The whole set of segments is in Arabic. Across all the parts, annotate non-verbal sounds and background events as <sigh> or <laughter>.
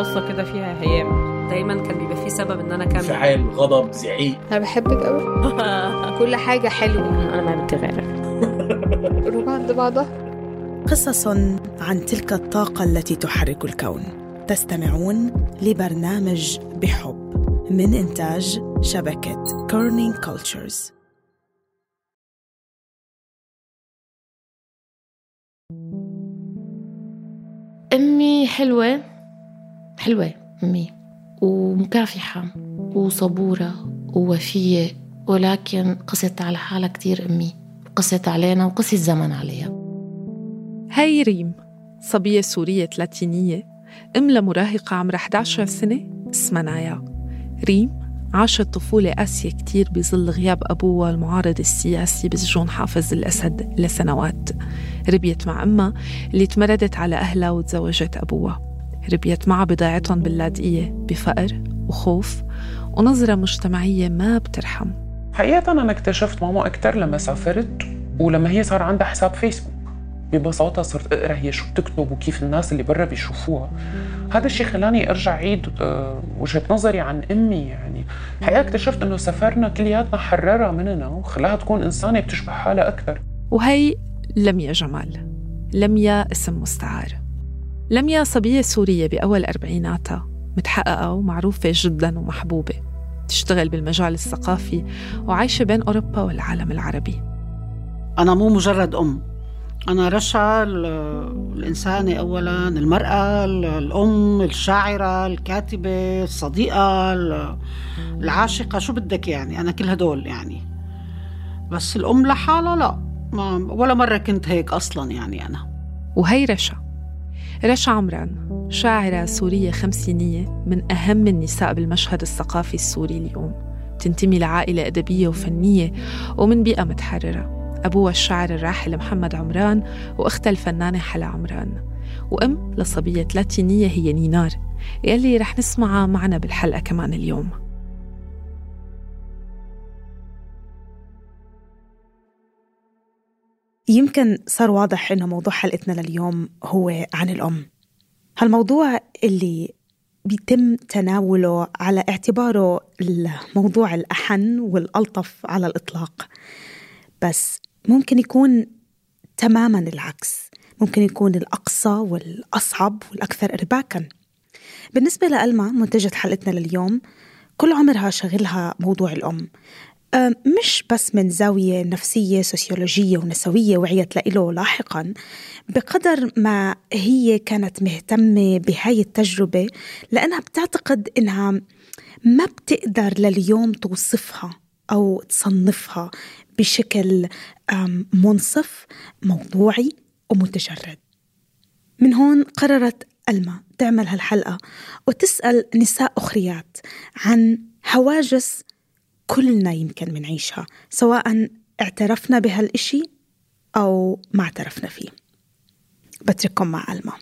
بصة كده فيها هيام. دايما كان بيبقى في سبب إن أنا أكمل. انفعال غضب زعيق. أنا بحبك قوي <laughs> كل حاجة حلوة. أنا ما بنت غيرك. <laughs> روح عند بعضها. قصص عن تلك الطاقة التي تحرك الكون. تستمعون لبرنامج بحب من إنتاج شبكة كورنينج كولتشرز أمي حلوة. حلوة أمي ومكافحة وصبورة ووفية ولكن قست على حالها كتير أمي قست علينا وقست زمن عليها. هاي ريم صبية سورية لاتينية أم لمراهقة عمرها 11 سنة اسمها نايا. ريم عاشت طفولة قاسية كتير بظل غياب أبوها المعارض السياسي بسجون حافظ الأسد لسنوات. ربيت مع أمها اللي تمردت على أهلها وتزوجت أبوها. ربيت معها بضاعتهم باللاذقية بفقر وخوف ونظرة مجتمعية ما بترحم. حقيقة أنا اكتشفت ماما أكتر لما سافرت ولما هي صار عندها حساب فيسبوك. ببساطة صرت أقرأ هي شو بتكتب وكيف الناس اللي برا بيشوفوها. هذا الشيء خلاني أرجع عيد آه، وجهة نظري عن أمي يعني. حقيقة اكتشفت أنه سفرنا كلياتنا حررها مننا وخلاها تكون إنسانة بتشبه حالها أكثر. وهي لميا جمال لميا اسم مستعار. لميا صبية سورية بأول أربعيناتها متحققة ومعروفة جدا ومحبوبة. تشتغل بالمجال الثقافي وعايشة بين أوروبا والعالم العربي. أنا مو مجرد أم. أنا رشا الإنسانة أولا المرأة الأم الشاعرة الكاتبة الصديقة العاشقة. شو بدك يعني؟ أنا كل هدول يعني. بس الأم لحالها لا. ما ولا مرة كنت هيك أصلا يعني أنا. وهي رشا. رشا عمران شاعرة سورية خمسينية من أهم النساء بالمشهد الثقافي السوري اليوم. تنتمي لعائلة أدبية وفنية ومن بيئة متحررة. أبوها الشاعر الراحل محمد عمران وأختها الفنانة حلا عمران. وأم لصبية لاتينية هي نينار يلي رح نسمعها معنا بالحلقة كمان اليوم. يمكن صار واضح إنه موضوع حلقتنا لليوم هو عن الأم. هالموضوع اللي بيتم تناوله على اعتباره الموضوع الأحن والألطف على الإطلاق. بس ممكن يكون تماما العكس. ممكن يكون الأقصى والأصعب والأكثر إرباكا. بالنسبة لألما منتجة حلقتنا لليوم كل عمرها شغلها موضوع الأم. مش بس من زاوية نفسية سوسيولوجية ونسوية وعيت له لاحقا بقدر ما هي كانت مهتمة بهاي التجربة لأنها بتعتقد إنها ما بتقدر لليوم توصفها أو تصنفها بشكل منصف موضوعي ومتجرد. من هون قررت ألما تعمل هالحلقة وتسأل نساء أخريات عن هواجس كلنا يمكن منعيشها سواء اعترفنا بهالإشي أو ما اعترفنا فيه. بترككم مع ألما.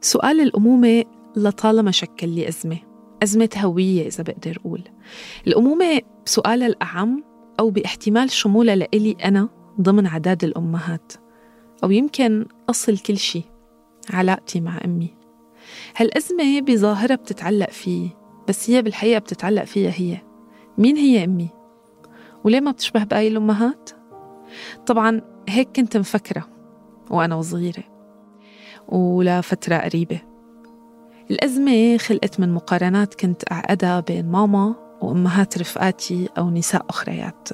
سؤال الأمومة لطالما شكل لي أزمة أزمة هوية إذا بقدر أقول. الأمومة بسؤالها الأعم أو باحتمال شمولها لإلي أنا ضمن عداد الأمهات أو يمكن أصل كل شيء علاقتي مع أمي. هالأزمة بظاهرة بتتعلق فيي بس هي بالحقيقة بتتعلق فيها هي. مين هي أمي؟ وليه ما بتشبه باقي الأمهات؟ طبعا هيك كنت مفكرة وأنا وصغيرة ولفترة قريبة. الأزمة خلقت من مقارنات كنت أعقدها بين ماما وأمهات رفقاتي أو نساء أخريات.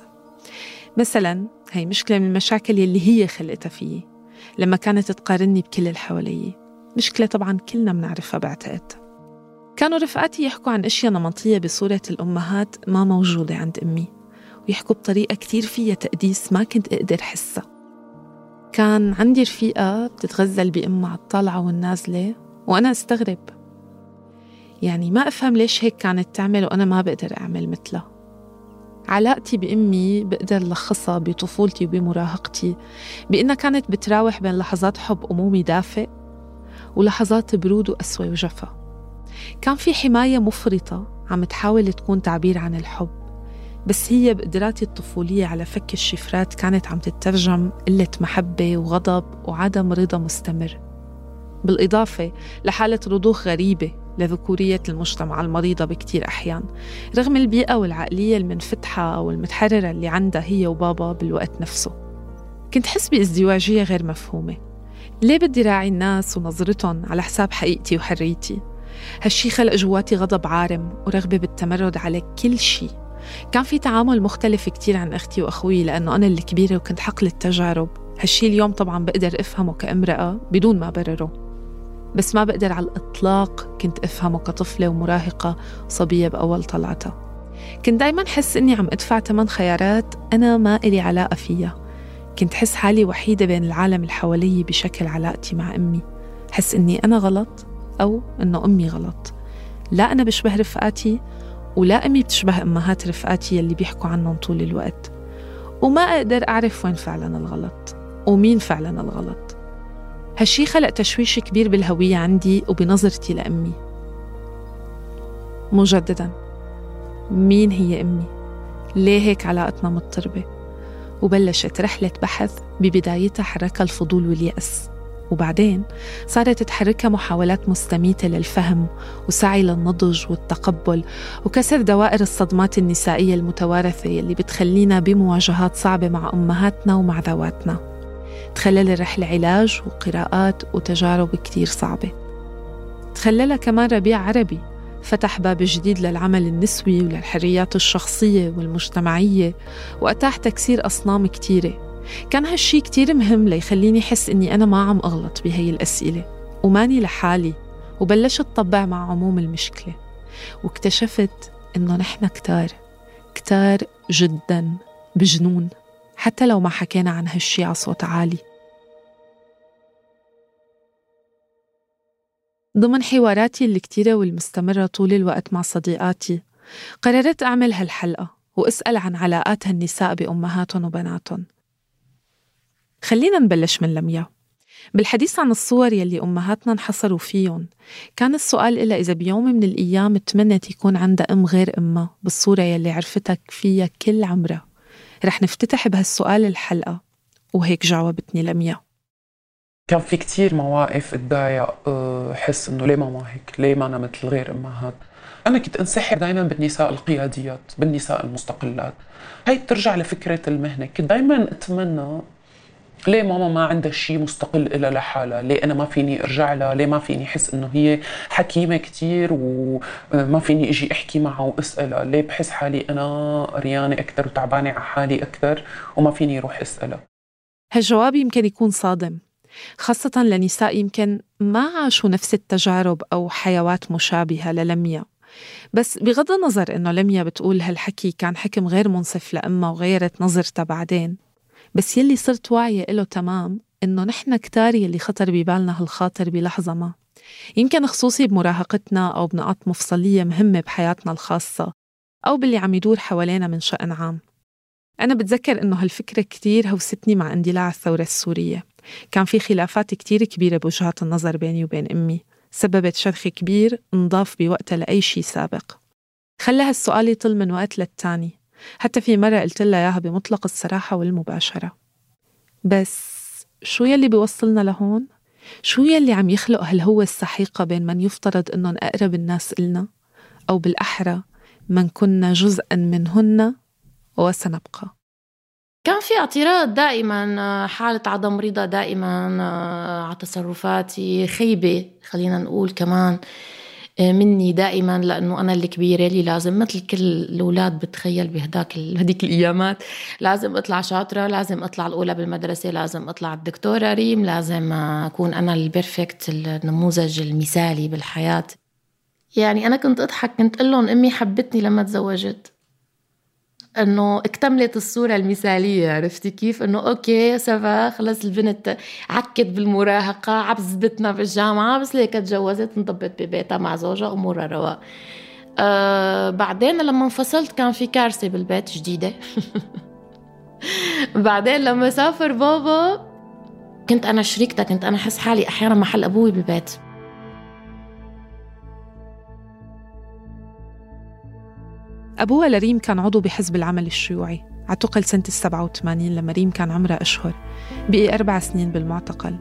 مثلا هي مشكلة من المشاكل يلي هي خلقتها فيي. لما كانت تقارني بكل اللي حوالي مشكلة طبعا كلنا بنعرفها بعتقد. كانوا رفقاتي يحكوا عن أشياء نمطية بصورة الأمهات ما موجودة عند أمي ويحكوا بطريقة كتير فيها تقديس ما كنت أقدر حسها كان عندي رفيقة بتتغزل بأمها على الطالعة والنازلة وأنا أستغرب. يعني ما أفهم ليش هيك كانت تعمل وأنا ما بقدر أعمل مثلها. علاقتي بأمي بقدر لخصها بطفولتي وبمراهقتي بأنها كانت بتراوح بين لحظات حب أمومي دافئ ولحظات برود وقسوة وجفا. كان في حماية مفرطة عم تحاول تكون تعبير عن الحب بس هي بقدراتي الطفولية على فك الشفرات كانت عم تترجم قلة محبة وغضب وعدم رضا مستمر. بالإضافة لحالة رضوخ غريبة لذكورية المجتمع المريضة بكتير أحيان. رغم البيئة والعقلية المنفتحة أو المتحررة اللي عندها هي وبابا بالوقت نفسه. كنت حس بازدواجية غير مفهومة. ليه بدي راعي الناس ونظرتهم على حساب حقيقتي وحريتي؟ هالشي خلق جواتي غضب عارم ورغبة بالتمرد على كل شي. كان في تعامل مختلف كتير عن أختي وأخوي لأنه أنا الكبيرة وكنت حقل التجارب هالشي اليوم طبعا بقدر أفهمه كامرأة بدون ما برره. بس ما بقدر على الإطلاق كنت أفهمه كطفلة ومراهقة صبية بأول طلعتها. كنت دايما حس إني عم أدفع ثمن خيارات أنا ما إلي علاقة فيها. كنت حس حالي وحيدة بين العالم اللي حوالي بشكل علاقتي مع أمي. حس إني أنا غلط أو إنه أمي غلط. لا أنا بشبه رفقاتي ولا أمي بتشبه أمهات رفقاتي يلي بيحكوا عنهم طول الوقت. وما أقدر أعرف وين فعلا الغلط ومين فعلا الغلط. هالشي خلق تشويش كبير بالهوية عندي وبنظرتي لأمي مجددا مين هي أمي؟ ليه هيك علاقتنا مضطربة؟ وبلشت رحلة بحث ببدايتها حركها الفضول واليأس وبعدين صارت تحركها محاولات مستميتة للفهم وسعي للنضج والتقبل وكسر دوائر الصدمات النسائية المتوارثة يلي بتخلينا بمواجهات صعبة مع أمهاتنا ومع ذواتنا تخلل الرحلة علاج وقراءات وتجارب كتير صعبة. تخللها كمان ربيع عربي فتح باب جديد للعمل النسوي وللحريات الشخصية والمجتمعية وأتاح تكسير أصنام كتيرة. كان هالشي كتير مهم ليخليني حس إني أنا ما عم أغلط بهي الأسئلة وماني لحالي وبلشت طبع مع عموم المشكلة. واكتشفت إنه نحن كتار كتار جدا بجنون. حتى لو ما حكينا عن هالشي على صوت عالي. ضمن حواراتي الكتيرة والمستمرة طول الوقت مع صديقاتي قررت أعمل هالحلقة وأسأل عن علاقات هالنساء بأمهاتهم وبناتهم. خلينا نبلش من لميا بالحديث عن الصور يلي أمهاتنا انحصروا فيهم كان السؤال إلها إذا بيوم من الأيام تمنت يكون عندها أم غير أمها بالصورة يلي عرفتك فيها كل عمرها. رح نفتتح بهالسؤال الحلقة وهيك جاوبتني لميا. كان في كتير مواقف اتضايق أه، حس إنه ليه ماما هيك؟ ليه ما أنا مثل غير امهات أنا كنت أنسحب دائما بالنساء القياديات بالنساء المستقلات. هي بترجع لفكرة المهنة. كنت دائما أتمنى ليه ماما ما عندها شيء مستقل إلها لحالها؟ ليه أنا ما فيني أرجع لها؟ ليه ما فيني أحس إنه هي حكيمة كتير وما فيني أجي أحكي معها وأسألها؟ ليه بحس حالي أنا ريانة أكثر وتعبانة على حالي أكثر وما فيني أروح أسألها؟ هالجواب يمكن يكون صادم خاصة لنساء يمكن ما عاشوا نفس التجارب أو حيوات مشابهة للميا بس بغض النظر إنه لميا بتقول هالحكي كان حكم غير منصف لأمها وغيرت نظرتها بعدين. بس يلي صرت واعية له تمام إنه نحن كتار يلي خطر ببالنا هالخاطر بلحظة ما. يمكن خصوصي بمراهقتنا أو بنقاط مفصلية مهمة بحياتنا الخاصة أو باللي عم يدور حوالينا من شأن عام. أنا بتذكر إنه هالفكرة كتير هوستني مع اندلاع الثورة السورية. كان في خلافات كتير كبيرة بوجهات النظر بيني وبين أمي. سببت شرخ كبير انضاف بوقتها لأي شيء سابق. خلى هالسؤال يطل من وقت للتاني. حتى في مرة قلت لها إياها بمطلق الصراحة والمباشرة. بس شو يلي بيوصلنا لهون؟ شو يلي عم يخلق هالهوة السحيقة بين من يفترض إنهم أقرب الناس إلنا أو بالأحرى من كنا جزءا منهن وسنبقى؟ كان في اعتراض دائما حالة عدم رضا دائما آه، على تصرفاتي خيبة خلينا نقول كمان. آه، مني دائما لأنه أنا الكبيرة اللي لازم مثل كل الأولاد بتخيل بهداك <laughs> هذيك الأيامات لازم أطلع شاطرة لازم أطلع الأولى بالمدرسة لازم أطلع الدكتورة ريم لازم أكون أنا ال perfect النموذج المثالي بالحياة. يعني أنا كنت أضحك كنت أقول لهم أمي حبتني لما تزوجت. إنه اكتملت الصورة المثالية عرفتي كيف؟ إنه okay ça va خلص البنت عكت بالمراهقة عبزدتنا بالجامعة بس ليك تجوزت انضبت ببيتها مع زوجها أمورها رواق آه بعدين لما انفصلت كان في كارثة بالبيت جديدة. <laughs> بعدين لما سافر بابا كنت أنا شريكتها كنت أنا أحس حالي أحيانا محل أبوي بالبيت. أبوها لريم كان عضو بحزب العمل الشيوعي. اعتقل سنة السبعة وثمانين لما ريم كان عمرها أشهر بقي أربع سنين بالمعتقل.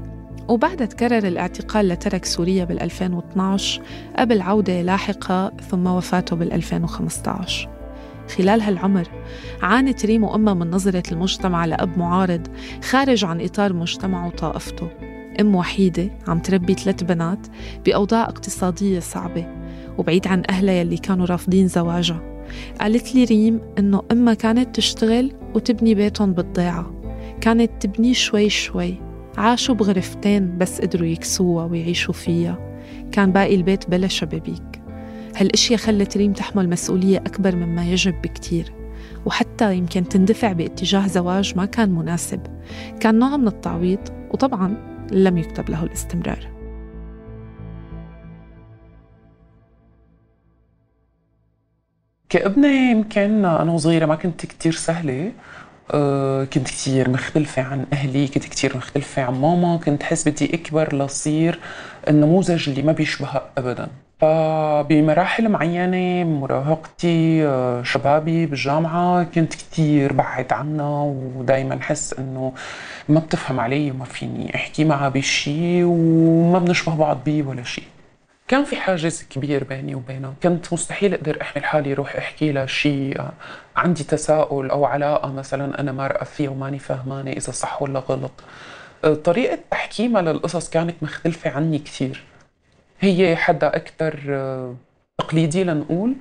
وبعدها تكرر الاعتقال لترك سوريا بال 2012 قبل عودة لاحقة ثم وفاته بال 2015 خلال هالعمر عانت ريم وأمها من نظرة المجتمع لأب معارض خارج عن إطار مجتمعه وطائفته. أم وحيدة عم تربي ثلاث بنات بأوضاع اقتصادية صعبة وبعيد عن أهلها يلي كانوا رافضين زواجها. قالت لي ريم إنه أمها كانت تشتغل وتبني بيتهم بالضيعة. كانت تبنيه شوي شوي. عاشوا بغرفتين بس قدروا يكسوها ويعيشوا فيها. كان باقي البيت بلا شبابيك. هالأشياء خلت ريم تحمل مسؤولية أكبر مما يجب بكتير. وحتى يمكن تندفع باتجاه زواج ما كان مناسب. كان نوع من التعويض وطبعا لم يكتب له الاستمرار. كابنة يمكن أنا وصغيرة ما كنت كتير سهلة أه كنت كتير مختلفة عن أهلي كنت كتير مختلفة عن ماما كنت حس بدي أكبر لصير النموذج اللي ما بيشبهها أبدا. فبمراحل معينة مراهقتي آه، شبابي بالجامعة كنت كتير بعد عنها ودايما حس إنه ما بتفهم علي وما فيني أحكي معها بشي وما بنشبه بعض بي ولا شيء كان في حاجز كبير بيني وبينها كنت مستحيل أقدر احمل حالي روح أحكي لها شيء. عندي تساؤل أو علاقة مثلا أنا مرأة فيها وماني فهمانة إذا صح ولا غلط. طريقة تحكيمها للقصص كانت مختلفة عني كثير. هي حدا أكثر آه، تقليدي لنقول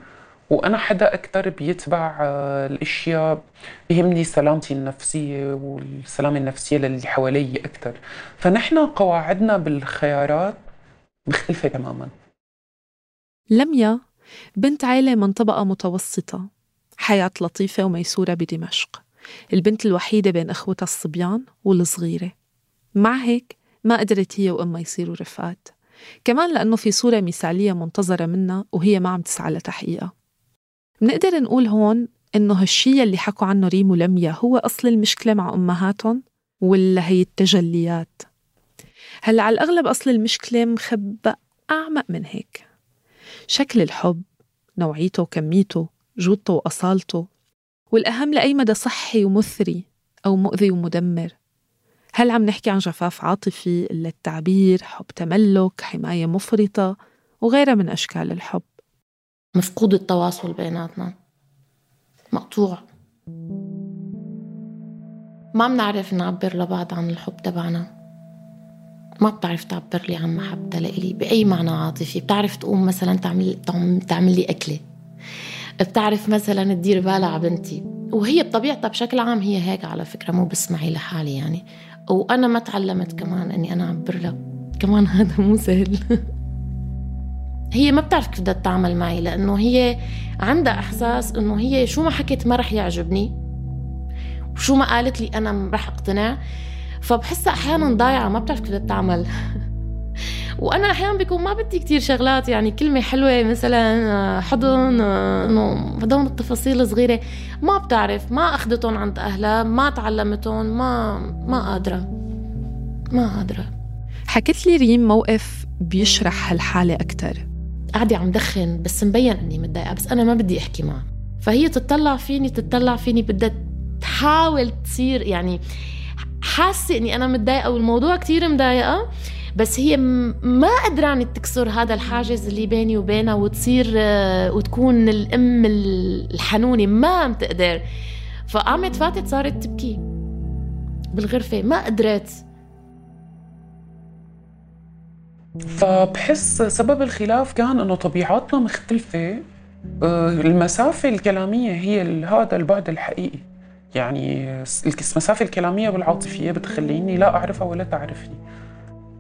وأنا حدا أكثر بيتبع الأشياء بيهمني سلامتي النفسية والسلامة النفسية للي حوالي أكثر فنحن قواعدنا بالخيارات مختلفة تماما. لميا بنت عيلة من طبقة متوسطة حياة لطيفة وميسورة بدمشق. البنت الوحيدة بين أخوتها الصبيان والصغيرة. مع هيك ما قدرت هي وأمها يصيروا رفقات كمان لأنه في صورة مثالية منتظرة منا وهي ما عم تسعى لتحقيقها. منقدر نقول هون إنه هالشي اللي حكوا عنه ريم ولميا هو أصل المشكلة مع أمهاتهم ولا هي التجليات؟ هلأ على الأغلب أصل المشكلة مخبأ أعمق من هيك. شكل الحب نوعيته وكميته جودته وأصالته والأهم لأي مدى صحي ومثري أو مؤذي ومدمر. هل عم نحكي عن جفاف عاطفي قلة التعبير حب تملك حماية مفرطة وغيرها من أشكال الحب. مفقود التواصل بيناتنا. مقطوع. ما بنعرف نعبر لبعض عن الحب تبعنا. ما بتعرف تعبر لي عن محبتها لإلي بأي معنى عاطفي. بتعرف تقوم مثلا تعمل تعمل لي أكلة. بتعرف مثلا تدير بالها على بنتي. وهي بطبيعتها بشكل عام هي هيك على فكرة مو بس معي لحالي يعني. وأنا ما تعلمت كمان إني أنا أعبر لها. كمان <laughs> هذا مو سهل. هي ما بتعرف كيف بدها تعمل معي لأنه هي عندها إحساس إنه هي شو ما حكت ما رح يعجبني. وشو ما قالت لي أنا رح أقتنع. فبحسها أحيانا ضايعة ما بتعرف كيف تعمل وأنا أحيانا بيكون ما بدي كتير شغلات يعني كلمة حلوة مثلا حضن إنه هدول التفاصيل الصغيرة. ما بتعرف ما أخذتهم عند أهلها ما تعلمتهم ما ما قادرة. ما قادرة. حكت لي ريم موقف بيشرح هالحالة أكثر قاعدة عم دخن بس مبين إني متضايقة بس أنا ما بدي أحكي معها فهي تطلع فيني تطلع فيني بدها تحاول تصير يعني حاسة إني أنا متضايقة والموضوع كتير مضايقة بس هي ما قدرانة تكسر هذا الحاجز اللي بيني وبينها وتصير آه، وتكون الأم الحنونة ما عم تقدر. فقامت فاتت صارت تبكي بالغرفة ما قدرت. فبحس سبب الخلاف كان إنه طبيعاتنا مختلفة آه، المسافة الكلامية هي هذا البعد الحقيقي. يعني المسافة الكلامية والعاطفية بتخليني لا أعرفها ولا تعرفني.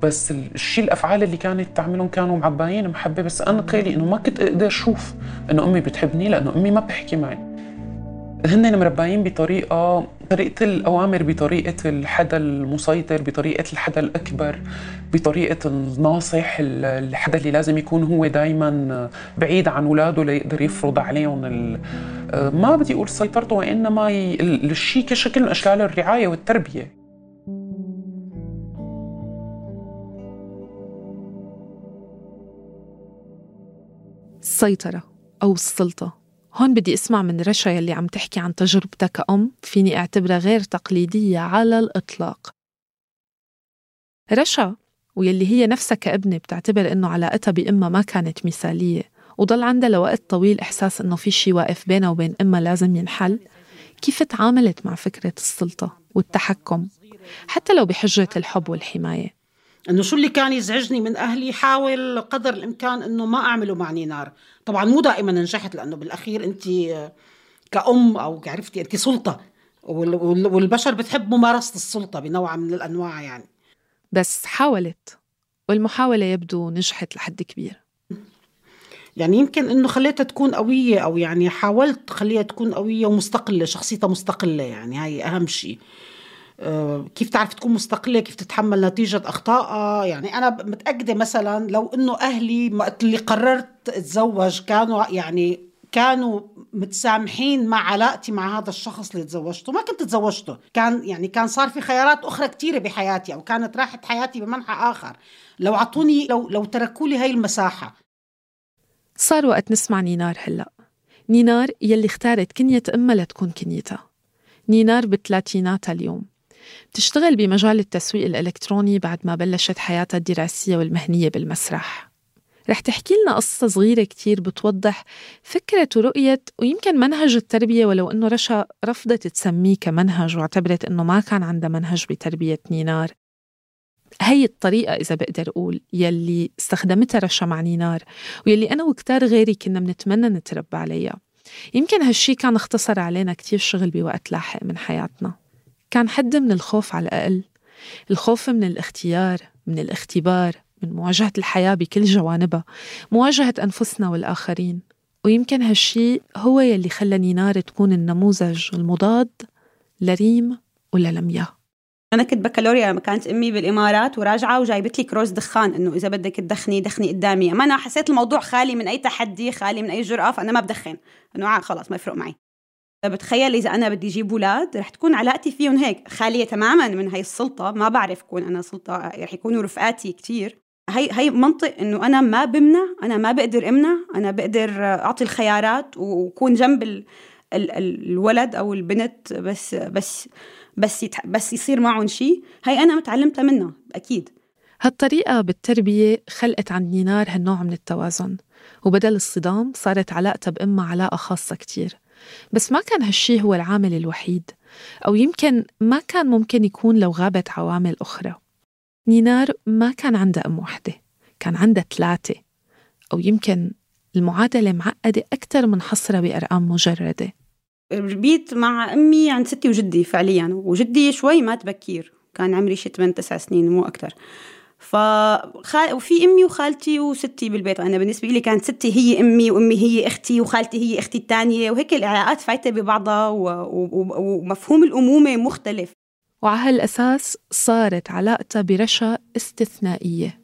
بس الشيء الأفعال اللي كانت تعملهم كانوا معباين محبة. بس أنا تخيلي إنه ما كنت أقدر أشوف إنه أمي بتحبني لأنه أمي ما بتحكي معي. هن مرباين بطريقة طريقة الأوامر بطريقة الحدا المسيطر بطريقة الحدا الأكبر بطريقة الناصح الحدا اللي لازم يكون هو دائما بعيد عن اولاده ليقدر يفرض عليهم ما بدي أقول سيطرته وإنما الشيء كشكل من أشكال الرعاية والتربية. السيطرة أو السلطة. هون بدي اسمع من رشا يلي عم تحكي عن تجربتها كأم فيني أعتبرها غير تقليدية على الإطلاق. رشا ويلي هي نفسها كابنة بتعتبر إنه علاقتها بأمها ما كانت مثالية وضل عندها لوقت طويل إحساس إنه في شي واقف بينها وبين أمها لازم ينحل. كيف تعاملت مع فكرة السلطة والتحكم؟ حتى لو بحجة الحب والحماية. إنه شو اللي كان يزعجني من أهلي؟ حاول قدر الإمكان إنه ما اعمله مع نينار طبعا مو دائما نجحت لأنه بالأخير أنت كأم أو عرفتي أنت سلطة والبشر بتحب ممارسة السلطة بنوع من الأنواع يعني. بس حاولت والمحاولة يبدو نجحت لحد كبير. يعني يمكن إنه خليتها تكون قوية أو يعني حاولت خليها تكون قوية ومستقلة شخصيتها مستقلة يعني هاي أهم شيء. كيف تعرف تكون مستقلة كيف تتحمل نتيجة اخطائها يعني أنا متأكدة مثلا لو إنه أهلي وقت اللي قررت أتزوج كانوا يعني كانوا متسامحين مع علاقتي مع هذا الشخص اللي تزوجته. ما كنت تزوجته. كان يعني كان صار في خيارات أخرى كثيره بحياتي أو كانت راحت حياتي بمنحى آخر. لو أعطوني لو لو تركوا لي هاي المساحة. صار وقت نسمع نينار هلأ. نينار يلي اختارت كنية أمها لتكون كنيتها. نينار بثلاثيناتها اليوم. بتشتغل بمجال التسويق الإلكتروني بعد ما بلشت حياتها الدراسية والمهنية بالمسرح. رح تحكي لنا قصة صغيرة كتير بتوضح فكرة ورؤية ويمكن منهج التربية ولو أنه رشا رفضت تسميه كمنهج واعتبرت أنه ما كان عندها منهج بتربية نينار. هي الطريقة إذا بقدر أقول يلي استخدمتها رشا مع نينار ويلي أنا وكتار غيري كنا بنتمنى نتربى عليها. يمكن هالشي كان اختصر علينا كتير شغل بوقت لاحق من حياتنا. كان حد من الخوف على الأقل. الخوف من الاختيار من الاختبار من مواجهة الحياة بكل جوانبها مواجهة أنفسنا والآخرين. ويمكن هالشي هو يلي خلى نينار تكون النموذج المضاد لريم ولا لميا أنا كنت بكالوريا لما كانت أمي بالإمارات وراجعة وجايبت لي كروز دخان إنه إذا بدك تدخني دخني قدامي. أما أنا حسيت الموضوع خالي من أي تحدي خالي من أي جرأة فأنا ما بدخن. انه خلص ما يفرق معي. بتخيل إذا أنا بدي أجيب أولاد رح تكون علاقتي فيهم هيك. خالية تماما من هاي السلطة. ما بعرف كون أنا سلطة رح يكونوا رفقاتي كتير. هي هي منطق إنه أنا ما بمنع أنا ما بقدر أمنع. أنا بقدر أعطي الخيارات وكون جنب ال ال الولد أو البنت بس بس بس بس يصير معهم شيء. هي أنا متعلمتها منها أكيد. هالطريقة بالتربية خلقت عند نينار هالنوع من التوازن. وبدل الصدام صارت علاقتها بأمها علاقة خاصة كتير. بس ما كان هالشي هو العامل الوحيد أو يمكن ما كان ممكن يكون لو غابت عوامل أخرى. نينار ما كان عندها أم وحدة كان عندها ثلاثة أو يمكن المعادلة معقدة أكثر من حصرها بأرقام مجردة. ربيت مع أمي عند ستي وجدي فعليا وجدي شوي مات بكير كان عمري شي 8 9 سنين مو أكثر فخال... وفي أمي وخالتي وستي بالبيت. أنا بالنسبة لي كانت ستي هي أمي وأمي هي أختي وخالتي هي أختي الثانية وهيك العلاقات فايتة ببعضها و... و... ومفهوم الأمومة مختلف. وعلى هالأساس صارت علاقتها برشا استثنائية.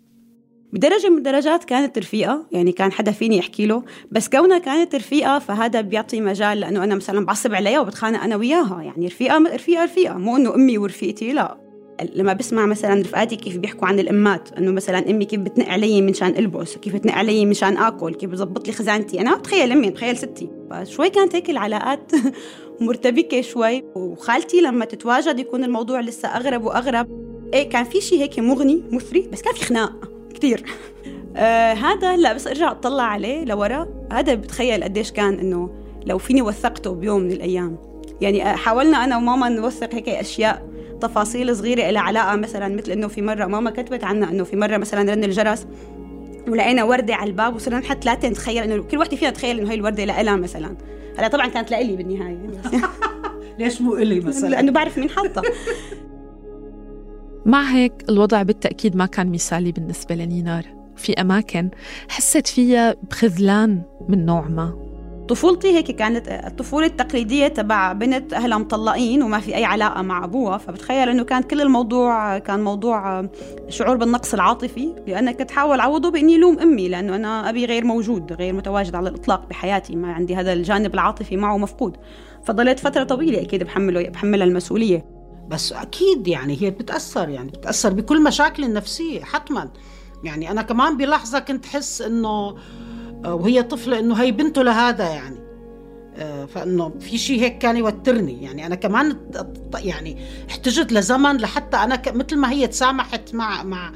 بدرجة من الدرجات كانت رفيقة يعني كان حدا فيني يحكي له بس كونها كانت رفيقة فهذا بيعطي مجال لأنه أنا مثلا بعصب عليها وبتخانق أنا وياها. يعني رفيقة رفيقة رفيقة. مو إنه أمي ورفيقتي لا. لما بسمع مثلا رفقاتي كيف بيحكوا عن الامات إنه مثلا أمي كيف بتنق علي منشان ألبس كيف بتنق علي منشان آكل كيف بتظبط لي خزانتي. أنا بتخيل أمي بتخيل ستي. فشوي كانت هيك العلاقات <laughs> مرتبكة شوي. وخالتي لما تتواجد يكون الموضوع لسه أغرب وأغرب. إيه كان في شيء هيك مغني مثري بس كان في خناق <laughs> كثير آه هذا هلا بس أرجع أطلع عليه لورا. هذا بتخيل قديش كان إنه لو فيني وثقته بيوم من الأيام. يعني حاولنا أنا وماما نوثق هيك أشياء. تفاصيل صغيرة لها علاقة مثلا مثل إنه في مرة ماما كتبت عنا إنه في مرة مثلا رن الجرس ولقينا وردة على الباب وصرنا نحط ثلاثة نتخيل إنه كل وحدة فينا تخيل إنه هي الوردة لها مثلا. هلا طبعا كانت لإلي بالنهاية. <laughs> ليش مو إلي مثلا؟ <laughs> لأنه بعرف مين حاطها مع هيك الوضع بالتأكيد ما كان مثالي بالنسبة لنينار. في أماكن حست فيها بخذلان من نوع ما. طفولتي هيك كانت الطفولة التقليدية تبع بنت أهلها مطلقين وما في أي علاقة مع أبوها. فبتخيل إنه كان كل الموضوع كان موضوع شعور بالنقص العاطفي لأنا كنت حاول أعوضه بإني لوم أمي لأنه أنا أبي غير موجود غير متواجد على الإطلاق بحياتي ما عندي هذا الجانب العاطفي معه مفقود. فضليت فترة طويلة أكيد بحمله بحملها المسؤولية. بس أكيد يعني هي بتأثر يعني بتأثر بكل مشاكل النفسية حتما. يعني أنا كمان بلحظة كنت حس إنه وهي طفلة إنه هي بنته لهذا يعني. آه، فإنه في شيء هيك كان يوترني. يعني أنا كمان يعني احتجت لزمن لحتى أنا مثل ما هي تسامحت مع مع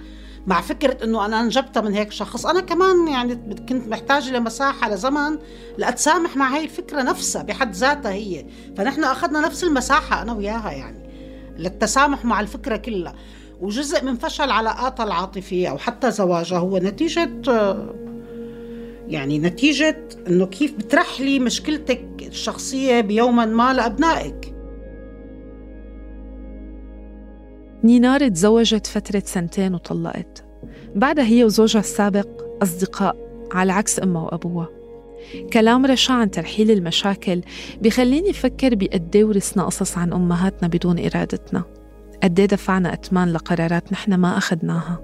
مع فكرة إنه أنا أنجبتها من هيك شخص. أنا كمان يعني كنت محتاجة لمساحة لزمن لأتسامح مع هاي الفكرة نفسها بحد ذاتها هي. فنحن أخذنا نفس المساحة أنا وياها يعني للتسامح مع الفكرة كلها. وجزء من فشل علاقاتها العاطفية أو حتى زواجها هو نتيجة يعني نتيجة إنه كيف بترحلي مشكلتك الشخصية بيوما ما لأبنائك. نينار تزوجت فترة سنتين وطلقت. بعدها هي وزوجها السابق أصدقاء على عكس أمها وأبوها. كلام رشا عن ترحيل المشاكل بخليني أفكر بقد ورثنا قصص عن أمهاتنا بدون إرادتنا. قد دفعنا أتمان لقرارات نحن ما أخذناها.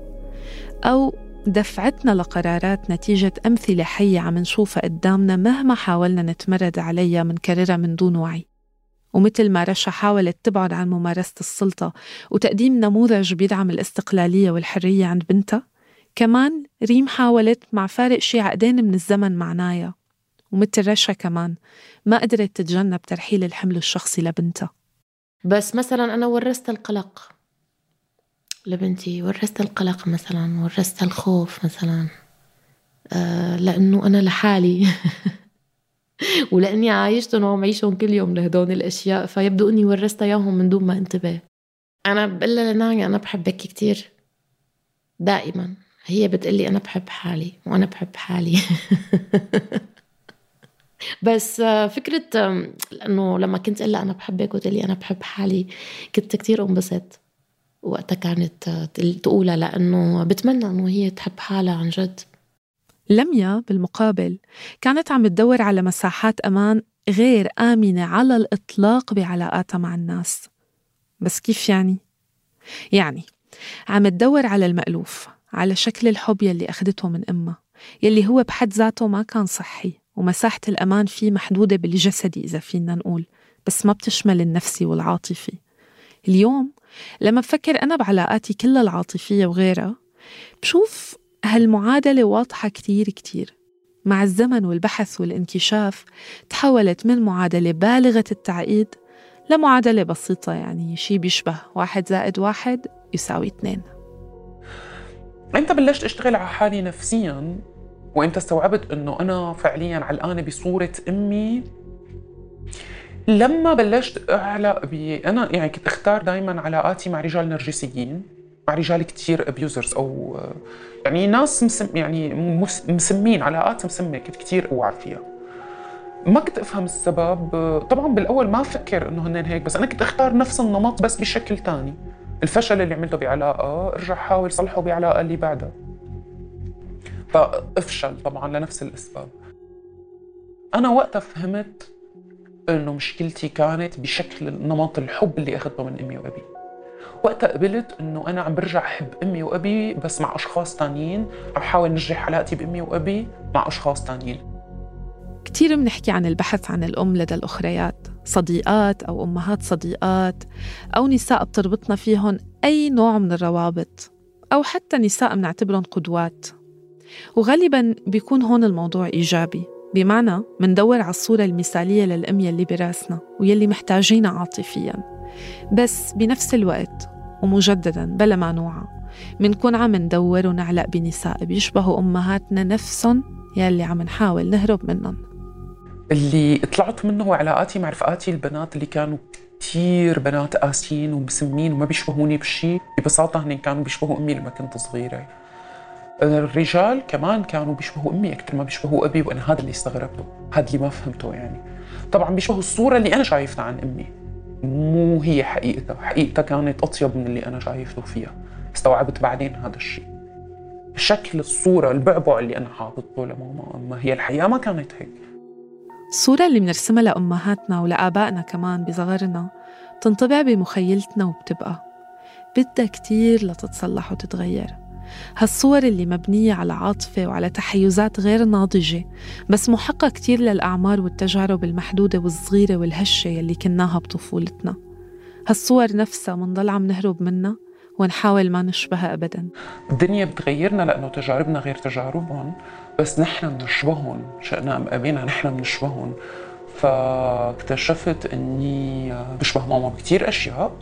أو دفعتنا لقرارات نتيجة أمثلة حية عم نشوفها قدامنا مهما حاولنا نتمرد عليها منكررها من دون وعي. ومثل ما رشا حاولت تبعد عن ممارسة السلطة وتقديم نموذج بيدعم الاستقلالية والحرية عند بنتها كمان ريم حاولت مع فارق شي عقدين من الزمن مع نايا ومثل رشا كمان ما قدرت تتجنب ترحيل الحمل الشخصي لبنتها. بس مثلا أنا ورثت القلق. لبنتي ورثت القلق مثلا ورثت الخوف مثلا. آه لأنه أنا لحالي. <laughs> ولأني عايشتهم وعم عيشهم كل يوم لهدول الأشياء فيبدو إني ورثتها إياهم من دون ما انتبه. أنا بقول لها أنا بحبك كثير دائما. هي بتقلي أنا بحب حالي وأنا بحب حالي. <laughs> بس فكرة لأنه لما كنت أقول أنا بحبك وتقولي أنا بحب حالي كنت كتير انبسط وقتها كانت تقولها لأنه بتمنى أنه هي تحب حالها عن جد. لميا بالمقابل كانت عم تدور على مساحات أمان غير آمنة على الإطلاق بعلاقاتها مع الناس. بس كيف يعني؟ يعني عم تدور على المألوف على شكل الحب يلي أخدته من أمها يلي هو بحد ذاته ما كان صحي ومساحة الأمان فيه محدودة بالجسدي إذا فينا نقول بس ما بتشمل النفسي والعاطفي. اليوم لما بفكر أنا بعلاقاتي كلها العاطفية وغيرها بشوف هالمعادلة واضحة كتير كتير. مع الزمن والبحث والانكشاف تحولت من معادلة بالغة التعقيد لمعادلة بسيطة يعني شي بيشبه واحد زائد واحد يساوي اثنين. إمتى بلشت أشتغل على حالي نفسيا وامتى استوعبت إنه أنا فعليا علقانة بصورة أمي. لما بلشت أعلق ب أنا يعني كنت أختار دائما علاقاتي مع رجال نرجسيين مع رجال كثير abusers أو يعني ناس مسم يعني مسمين علاقات مسمية كنت كثير اوعى فيها ما كنت أفهم السبب طبعا بالأول ما أفكر إنه هن هيك بس أنا كنت أختار نفس النمط بس بشكل ثاني الفشل اللي عملته بعلاقة ارجع حاول صلحه بعلاقة اللي بعدها. فأفشل طبعا لنفس الأسباب. أنا وقتها فهمت أنه مشكلتي كانت بشكل نمط الحب اللي أخذته من أمي وأبي. وقتها قبلت أنه أنا عم برجع أحب أمي وأبي بس مع أشخاص تانيين عم حاول نجرح علاقتي بأمي وأبي مع أشخاص تانيين. كثير بنحكي عن البحث عن الأم لدى الأخريات صديقات أو أمهات صديقات أو نساء بتربطنا فيهم أي نوع من الروابط أو حتى نساء بنعتبرهم قدوات. وغالبا بيكون هون الموضوع إيجابي. بمعنى مندور على الصورة المثالية للأم يلي براسنا ويلي محتاجينها عاطفياً. بس بنفس الوقت ومجددا بلا ما نوعى منكون عم ندور ونعلق بنساء بيشبهوا أمهاتنا نفسهم يلي عم نحاول نهرب منهم. اللي طلعت منه هو علاقاتي مع رفقاتي البنات اللي كانوا كثير بنات قاسيين ومسمين وما بيشبهوني بشيء ببساطة هن كانوا بيشبهوا أمي لما كنت صغيرة. الرجال كمان كانوا بيشبهوا أمي أكثر ما بيشبهوا أبي وأنا هذا اللي استغربته هذا اللي ما فهمته يعني. طبعا بيشبهوا الصورة اللي أنا شايفتها عن أمي. مو هي حقيقتها حقيقتها كانت أطيب من اللي أنا شايفته فيها. استوعبت بعدين هذا الشيء. شكل الصورة البعبع اللي أنا حاططه لماما أما هي الحقيقة ما كانت هيك. الصورة اللي بنرسمها لأمهاتنا ولآبائنا كمان بصغرنا تنطبع بمخيلتنا وبتبقى. بدها كتير لتتصلح وتتغير. هالصور اللي مبنية على عاطفة وعلى تحيزات غير ناضجة بس محقة كتير للأعمار والتجارب المحدودة والصغيرة والهشة يلي كناها بطفولتنا. هالصور نفسها منضل عم نهرب منها ونحاول ما نشبهها أبدا. الدنيا بتغيرنا لأنه تجاربنا غير تجاربهم بس نحن بنشبههم شئنا أم أبينا نحن بنشبههم. فاكتشفت إني بشبه ماما بكتير أشياء.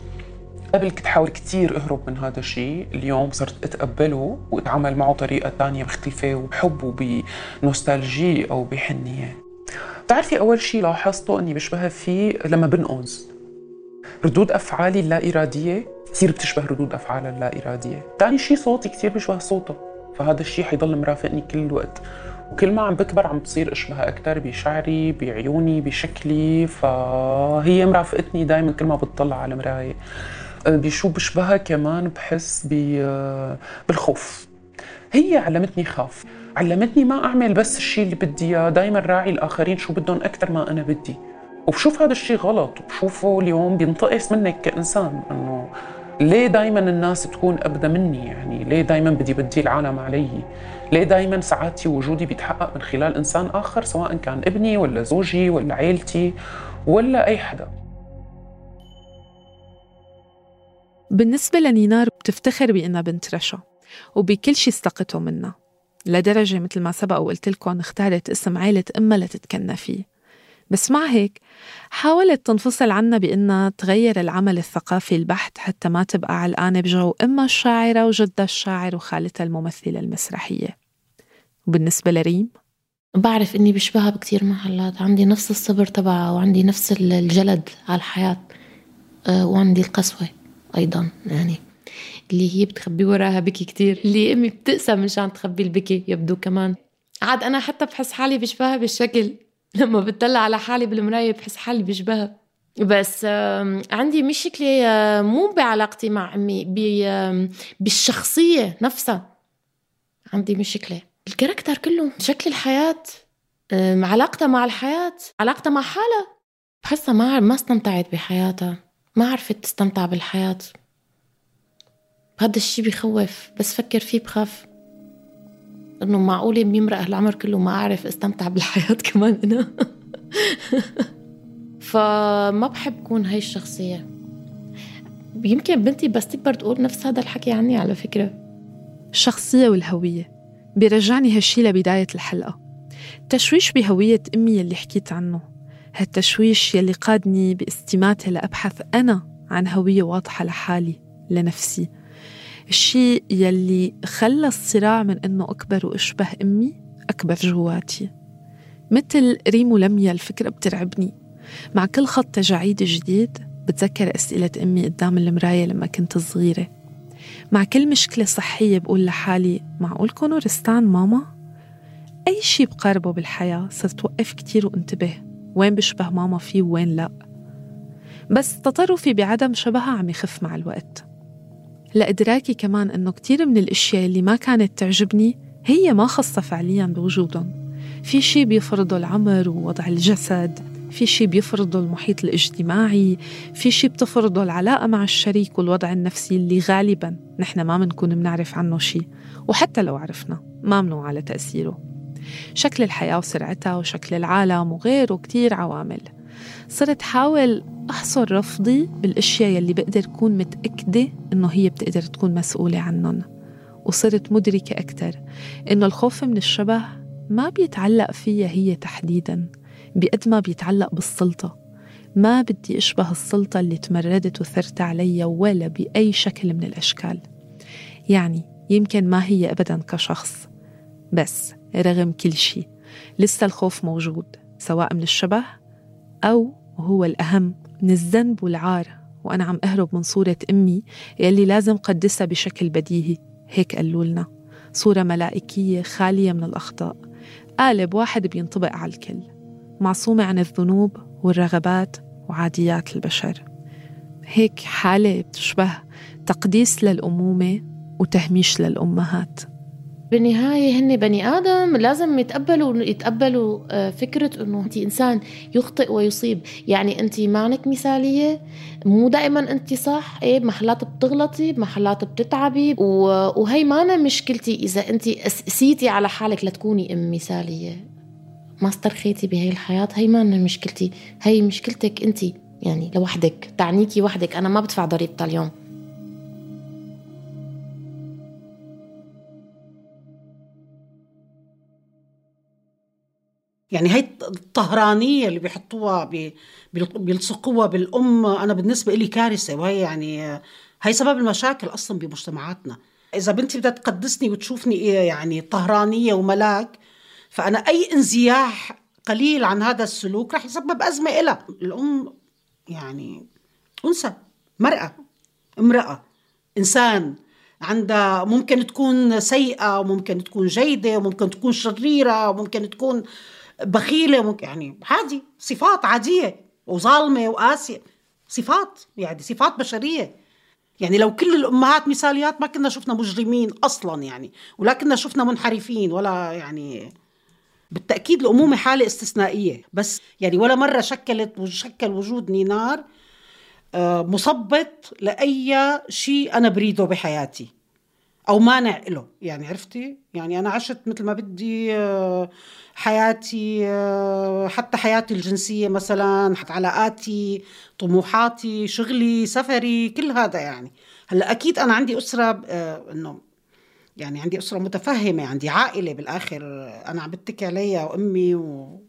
قبل كنت حاول كتير أهرب من هذا الشيء اليوم صرت أتقبله وأتعامل معه طريقه ثانية مختلفه وبحب وبنوستالجي أو بحنية. بتعرفي أول شيء لاحظته إني بشبه فيه لما بنقز ردود أفعالي اللا إرادية كثير بتشبه ردود افعالها اللا إرادية. ثاني شيء صوتي كثير بيشبه صوتها فهذا الشيء حيضل مرافقني كل الوقت. وكل ما عم بكبر عم بصير اشبه أكثر بشعري بعيوني بشكلي فهي مرافقتني دائما كل ما بتطلع على المرايه بشو بشبهها كمان بحس بالخوف. هي علمتني خاف. علمتني ما أعمل بس الشيء اللي بدي إياه. دائما راعي الآخرين شو بدهم أكثر ما أنا بدي. وبشوف هذا الشيء غلط. وبشوفه اليوم بينتقص منك كإنسان. إنه ليه دائما الناس تكون ابدا مني؟ يعني ليه دائما بدي بدي العالم علي؟ ليه دائما سعادتي ووجودي بيتحقق من خلال إنسان آخر سواء كان ابني ولا زوجي ولا عيلتي ولا أي حدا؟ بالنسبة لنينار بتفتخر بأنها بنت رشا وبكل شي استقته منها لدرجة مثل ما سبق وقلت لكم اختارت اسم عيلة أمها لتتكنى فيه. بس مع هيك حاولت تنفصل عنا بأنها تغير العمل الثقافي البحت حتى ما تبقى علقانة بجو أمها الشاعرة وجدها الشاعر وخالتها الممثلة المسرحية. وبالنسبة لريم؟ بعرف إني بشبهها بكتير محلات عندي نفس الصبر تبعها وعندي نفس الجلد على الحياة. آه، وعندي القسوة. أيضا يعني. اللي هي بتخبي وراها بكي كتير. اللي أمي بتقسى مشان تخبي البكي يبدو كمان. عاد أنا حتى بحس حالي بشبهها بالشكل. <laughs> لما بتطلع على حالي بالمراية بحس حالي بشبهها بس عندي مشكلة مو بعلاقتي مع أمي بالشخصية نفسها. عندي مشكلة. الكاركتر كله شكل الحياة علاقتها مع الحياة علاقتها مع حالها. بحسها ما ما استمتعت بحياتها. ما عرفت تستمتع بالحياة. هذا الشي بخوف بس فكر فيه بخاف. إنه معقوله بيمرق هالعمر كله ما أعرف أستمتع بالحياة <laughs> كمان أنا. <laughs> فما بحب كون هاي الشخصية. يمكن بنتي بس تكبر تقول نفس هذا الحكي عني على فكرة. الشخصيه والهوية. بيرجعني هالشي لبداية الحلقة. التشويش بهوية أمي اللي حكيت عنه. هالتشويش يلي قادني باستماتة لأبحث أنا عن هوية واضحة لحالي لنفسي. الشيء يلي خلى الصراع من أنه أكبر وأشبه أمي أكبر جواتي. مثل ريم لميا الفكرة بترعبني. مع كل خط تجاعيد جديد بتذكر أسئلة أمي قدام المراية لما كنت صغيرة. مع كل مشكلة صحية بقول لحالي معقول كونوا رستان ماما؟ أي شي بقاربه بالحياة صرت وقف كتير وانتبه. وين بشبه ماما فيه وين لأ. بس تطرفي بعدم شبهها عم يخف مع الوقت. لإدراكي كمان إنه كتير من الأشياء اللي ما كانت تعجبني هي ما خاصة فعليا بوجودهم. في شي بيفرضه العمر ووضع الجسد في شي بيفرضه المحيط الاجتماعي في شي بتفرضه العلاقة مع الشريك والوضع النفسي اللي غالبا نحن ما بنكون بنعرف عنه شي. وحتى لو عرفنا ما منوع على تأثيره شكل الحياة وسرعتها وشكل العالم وغيره كتير عوامل. صرت حاول أحصر رفضي بالأشياء يلي بقدر أكون متأكدة إنه هي بتقدر تكون مسؤولة عنهم وصرت مدركة أكتر إنه الخوف من الشبه ما بيتعلق فيها هي تحديدا بقد ما بيتعلق بالسلطة. ما بدي أشبه السلطة اللي تمردت وثرت علي ولا بأي شكل من الأشكال. يعني يمكن ما هي أبدا كشخص بس رغم كل شيء. لسه الخوف موجود سواء من الشبه أو وهو الأهم من الذنب والعار. وأنا عم أهرب من صورة أمي يلي لازم قدسها بشكل بديهي. هيك قالوا لنا. صورة ملائكية خالية من الأخطاء. قالب واحد بينطبق على الكل. معصومة عن الذنوب والرغبات وعاديات البشر. هيك حالة بتشبه تقديس للأمومة وتهميش للأمهات. بالنهاية هن بني آدم لازم يتقبلوا يتقبلوا آه، فكرة إنه أنت إنسان يخطئ ويصيب. يعني أنت معنك مثالية مو دائما أنت صح إيه بمحلات بتغلطي بمحلات بتتعبي وهي مانا مشكلتي إذا أنت قسيتي على حالك لتكوني أم مثالية. ما استرخيتي بهي الحياة هي مانا مشكلتي. هي مشكلتك أنت يعني لوحدك تعنيكي وحدك. أنا ما بدفع ضريبتها اليوم. يعني هي الطهرانية اللي بيحطوها بي بيلصقوها بالأم أنا بالنسبة لي كارثة وهي يعني هي سبب المشاكل أصلا بمجتمعاتنا. إذا بنتي بدها تقدسني وتشوفني إيه يعني طهرانية وملاك فأنا أي انزياح قليل عن هذا السلوك رح يسبب أزمة إلها. الأم يعني أنثى مرأة امرأة إنسان عندها ممكن تكون سيئة وممكن تكون جيدة وممكن تكون شريرة وممكن تكون ممكن يعني عادي صفات عادية وظالمة وقاسية. صفات يعني صفات بشرية. يعني لو كل الأمهات مثاليات ما كنا شفنا مجرمين أصلا يعني ولكننا شفنا منحرفين ولا يعني بالتأكيد الأمومة حالة استثنائية. بس يعني ولا مرة شكلت وشكل وجود نينار آه، مثبط لأي شيء أنا بريده بحياتي. أو مانع له يعني عرفتي؟ يعني أنا عشت مثل ما بدي آه، حياتي آه، حتى حياتي الجنسية مثلا حتى علاقاتي طموحاتي شغلي سفري كل هذا يعني. هلأ أكيد أنا عندي أسرة إنه يعني عندي أسرة متفهمة عندي عائلة بالآخر أنا عم بتكي عليها وأمي و...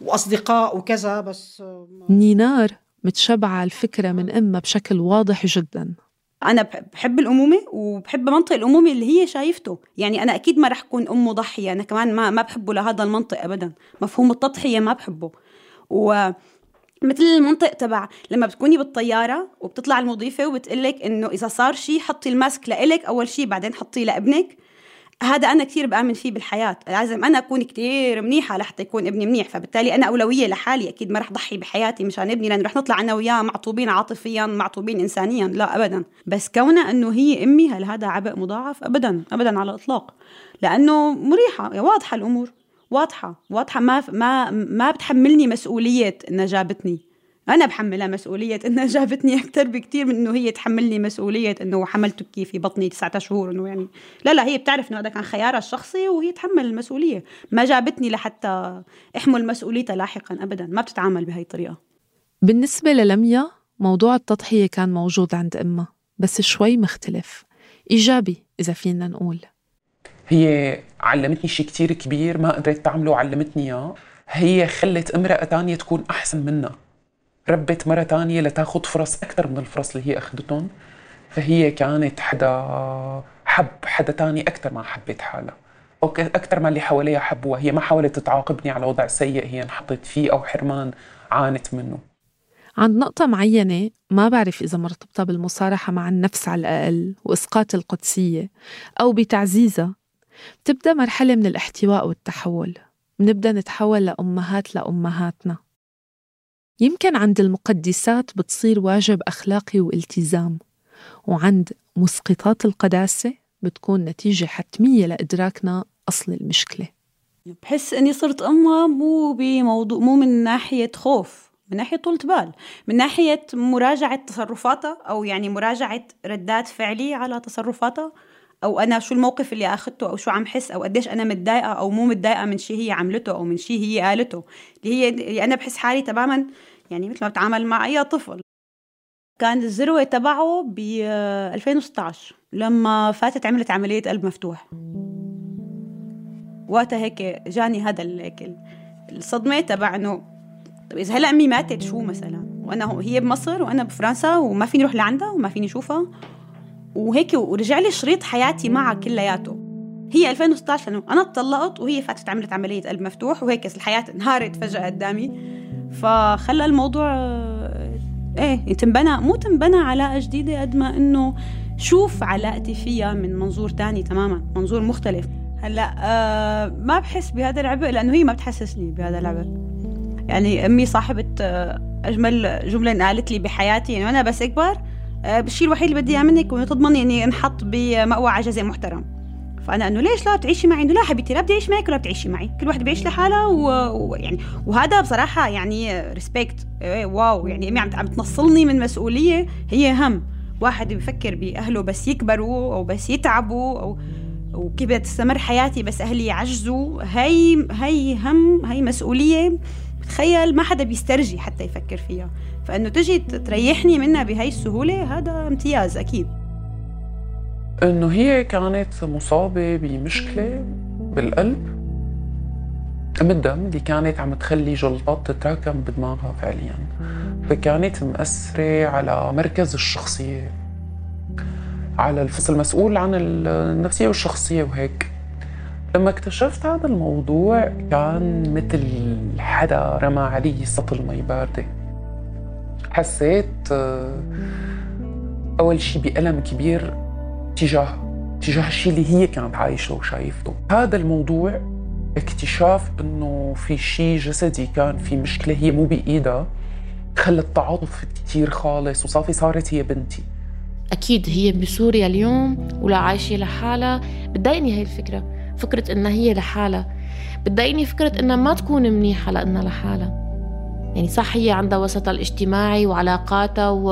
وأصدقاء وكذا بس نينار متشبعة الفكرة من أمها بشكل واضح جدا. أنا بحب الأمومة وبحب منطق الأمومة اللي هي شايفته. يعني أنا أكيد ما رح أكون أم مضحية أنا كمان ما, ما بحبه لهذا المنطق أبدا. مفهوم التضحية ما بحبه. و مثل المنطق تبع لما بتكوني بالطيارة وبتطلع المضيفة وبتقلك إنه إذا صار شيء حطي الماسك لإلك أول شيء بعدين حطيه لابنك. هذا أنا كثير بآمن فيه بالحياة. لازم أنا أكون كثير منيحة لحتى يكون ابني منيح فبالتالي أنا أولوية لحالي أكيد ما رح ضحي بحياتي مشان ابني لأنه رح نطلع أنا وياه معطوبين عاطفيا معطوبين إنسانيا. لا أبدا. بس كونها أنه هي أمي هل هذا عبء مضاعف؟ أبدا أبدا على الإطلاق. لأنه مريحة واضحة الأمور واضحة واضحة. ما ما ما بتحملني مسؤولية إنها جابتني. أنا بحملها مسؤولية إنها <laughs> جابتني أكثر بكثير من إنه هي تحملني مسؤولية إنه حملتك في بطني تسعة شهور إنه يعني. لا لا هي بتعرف إنه هذا كان خيارها الشخصي وهي تحمل المسؤولية. ما جابتني لحتى أحمل مسؤوليتها لاحقا أبدا. ما بتتعامل بهي الطريقة. بالنسبة للميا موضوع التضحية كان موجود عند أمها بس شوي مختلف. إيجابي إذا فينا نقول. هي علمتني شيء كتير كبير ما قدرت تعمله وعلمتني إياه. هي خلت امرأة تانية تكون أحسن منها. ربت مرة تانية لتاخد فرص أكثر من الفرص اللي هي أخذتهم فهي كانت حدا حب حدا تاني أكثر ما حبت حالها. أكثر ما اللي حواليها حبوها هي ما حاولت تعاقبني على وضع سيء هي انحطت فيه أو حرمان عانت منه. عند نقطة معينة ما بعرف إذا مرتبطة بالمصارحة مع النفس على الأقل وإسقاط القدسية أو بتعزيزها. بتبدأ مرحلة من الاحتواء والتحول. بنبدأ نتحول لأمهات لأمهاتنا. يمكن عند المقدسات بتصير واجب أخلاقي والتزام وعند مسقطات القداسة بتكون نتيجة حتمية لإدراكنا أصل المشكلة. بحس إني صرت أمها مو بموضوع مو من ناحية خوف من ناحية طولة بال من ناحية مراجعة تصرفاتها أو يعني مراجعة ردات فعلي على تصرفاتها. أو أنا شو الموقف اللي اخذته أو شو عم حس أو قديش أنا متضايقة أو مو متضايقة من شيء هي عملته أو من شيء هي قالته. اللي هي اللي أنا بحس حالي تماما يعني مثل ما بتعامل مع أي طفل. كان الذروة تبعه ب 2016 لما فاتت عملت عملية قلب مفتوح. وقتها هيك جاني هذا هيك الصدمة تبع إنه طيب إذا هلأ أمي ماتت شو مثلا؟ وأنا هي بمصر وأنا بفرنسا وما فيني أروح لعندها وما فيني أشوفها. وهيك ورجع لي شريط حياتي معها كلياته. هي 2016 لأنه أنا اتطلقت وهي فاتت عملت عملية قلب مفتوح وهيك الحياة انهارت فجأة قدامي. فخلى الموضوع إيه تنبنى مو تنبنى علاقة جديدة قد ما إنه شوف علاقتي فيها من منظور تاني تماما منظور مختلف. هلأ آه ما بحس بهذا العبء لأنه هي ما بتحسسني بهذا العبء. يعني أمي صاحبة آه أجمل جملة قالت لي بحياتي انه أنا بس اكبر الشيء الوحيد اللي بدي إياه منك انه تضمني إني أنحط بمأوى عجزي محترم. فأنا إنه ليش لا تعيشي معي؟ إنه لا حبيبتي لا بدي أعيش معك ولا بتعيشي معي. كل واحد بيعيش لحالها ويعني و... وهذا بصراحة يعني ريسبكت إيه واو. يعني إمي عم عم تنصلني من مسؤولية هي هم. واحد بفكر بأهله بس يكبروا أو بس يتعبوا أو وكيف بدها تستمر حياتي بس أهلي يعجزوا. هي هي هم هي مسؤولية. تخيل ما حدا بيسترجي حتى يفكر فيها. فإنه تجي تريحني منها بهي السهولة هذا امتياز أكيد. إنه هي كانت مصابة بمشكلة بالقلب. ام الدم اللي كانت عم تخلي جلطات تتراكم بدماغها فعليا. فكانت مأثرة على مركز الشخصية على الفصل المسؤول عن النفسية والشخصية وهيك. لما اكتشفت هذا الموضوع كان مثل حدا رمى علي سطل مي باردة. حسيت آه، أول شيء بألم كبير تجاه تجاه الشيء اللي هي كانت عايشة وشايفته. هذا الموضوع اكتشاف إنه في شيء جسدي كان في مشكلة هي مو بإيدها خلى التعاطف كثير خالص وصافي صارت هي بنتي. أكيد هي بسوريا اليوم ولا عايشة لحالها. بتضايقني هاي الفكرة. فكرة إنها هي لحالها. بتضايقني فكرة إنها ما تكون منيحة لأنها لحالها. يعني صح هي عندها وسطها الاجتماعي وعلاقاتها و...